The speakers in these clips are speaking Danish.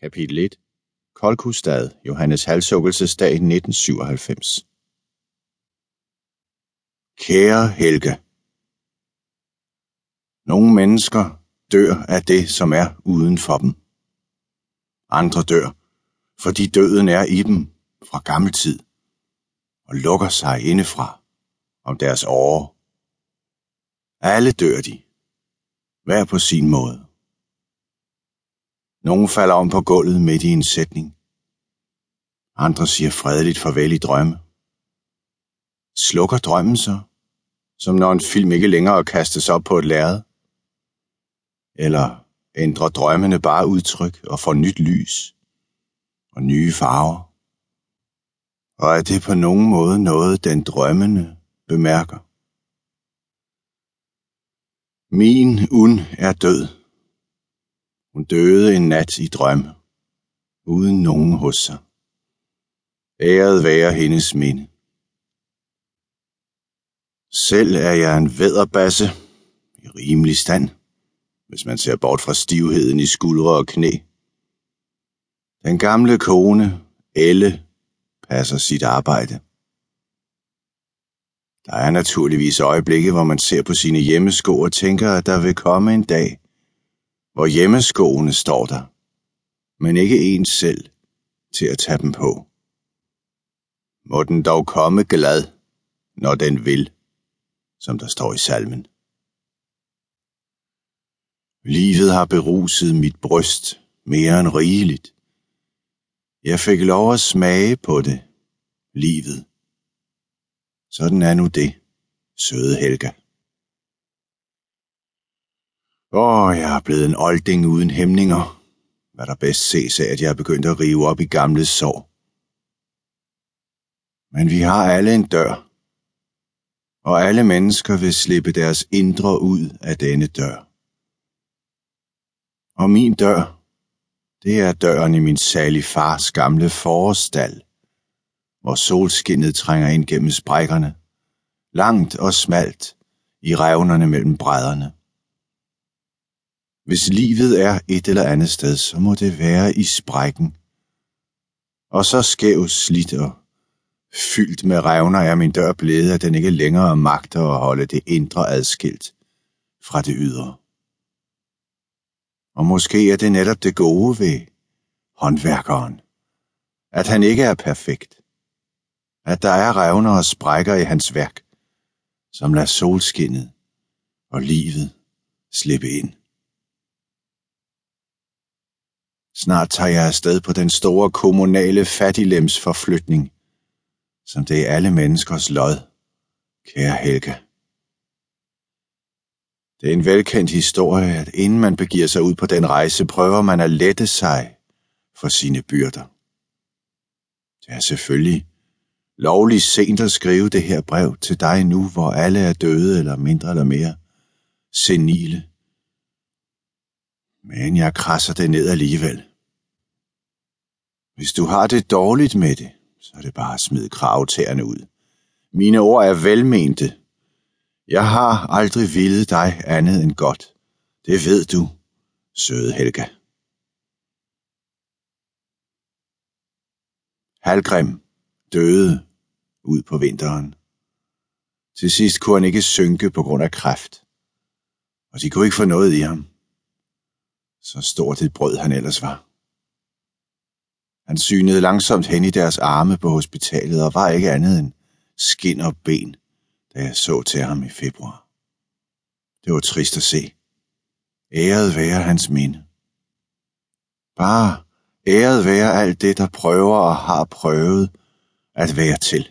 Kapitel 1 Kolkustad, Johannes halshuggelsesdag 1997 Kære Helge Nogle mennesker dør af det, som er uden for dem. Andre dør, fordi døden er i dem fra gammel tid og lukker sig indefra om deres åre. Alle dør de, hver på sin måde. Nogle falder om på gulvet midt i en sætning. Andre siger fredeligt farvel i drømme. Slukker drømmen så, som når en film ikke længere kastes op på et lærred? Eller ændrer drømmene bare udtryk og får nyt lys og nye farver? Og er det på nogen måde noget, den drømmende bemærker? Min un er død. Hun døde en nat i drøm, uden nogen hos sig. Æret være hendes minde. Selv er jeg en vædderbasse i rimelig stand, hvis man ser bort fra stivheden i skuldre og knæ. Den gamle kone, Elle, passer sit arbejde. Der er naturligvis øjeblikke, hvor man ser på sine hjemmesko og tænker, at der vil komme en dag, hvor hjemmeskoene står der, men ikke ens selv til at tage dem på. Må den dog komme glad, når den vil, som der står i salmen. Livet har beruset mit bryst mere end rigeligt. Jeg fik lov at smage på det, livet. Sådan er nu det, søde Helga. Åh, jeg er blevet en olding uden hæmninger, hvad der bedst ses af, at jeg er begyndt at rive op i gamle sår. Men vi har alle en dør, og alle mennesker vil slippe deres indre ud af denne dør. Og min dør, det er døren i min salig fars gamle forårsstald, hvor solskinnet trænger ind gennem sprækkerne, langt og smalt i revnerne mellem brædderne. Hvis livet er et eller andet sted, så må det være i sprækken. Og så skæv slidt og fyldt med revner er min dør blevet, at den ikke længere magter at holde det indre adskilt fra det ydre. Og måske er det netop det gode ved håndværkeren, at han ikke er perfekt, at der er revner og sprækker i hans værk, som lader solskinnet og livet slippe ind. Snart tager jeg afsted på den store kommunale fattiglemsforflytning, som det er alle menneskers lod, kære Helge. Det er en velkendt historie, at inden man begiver sig ud på den rejse, prøver man at lette sig for sine byrder. Det er selvfølgelig lovligt sent at skrive det her brev til dig nu, hvor alle er døde eller mindre eller mere senile. Men jeg krasser det ned alligevel. Hvis du har det dårligt med det, så er det bare at smide kravtæerne ud. Mine ord er velmente. Jeg har aldrig villet dig andet end godt. Det ved du, søde Helga. Halgrim døde ud på vinteren. Til sidst kunne han ikke synke på grund af kræft, og de kunne ikke få noget i ham. Så stort et brød han ellers var. Han synede langsomt hen i deres arme på hospitalet og var ikke andet end skin og ben, da jeg så til ham i februar. Det var trist at se. Æret være hans minde. Bare æret være alt det, der prøver og har prøvet at være til.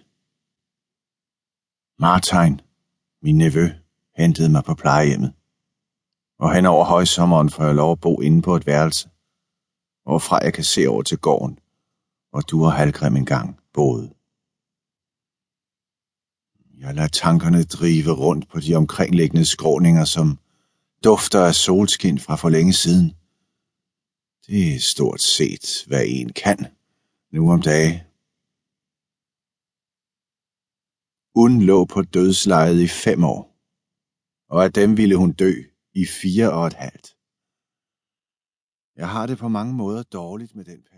Martin, min nevø, hentede mig på plejehjemmet. Og hen over højsommeren får jeg lov at bo inde på et værelse, hvorfra jeg kan se over til gården, hvor du og Halgrim engang boede. Jeg lader tankerne drive rundt på de omkringliggende skråninger, som dufter af solskin fra for længe siden. Det er stort set, hvad en kan, nu om dage. Hun lå på dødslejet i fem år, og af dem ville hun dø i fire og et halvt. Jeg har det på mange måder dårligt med den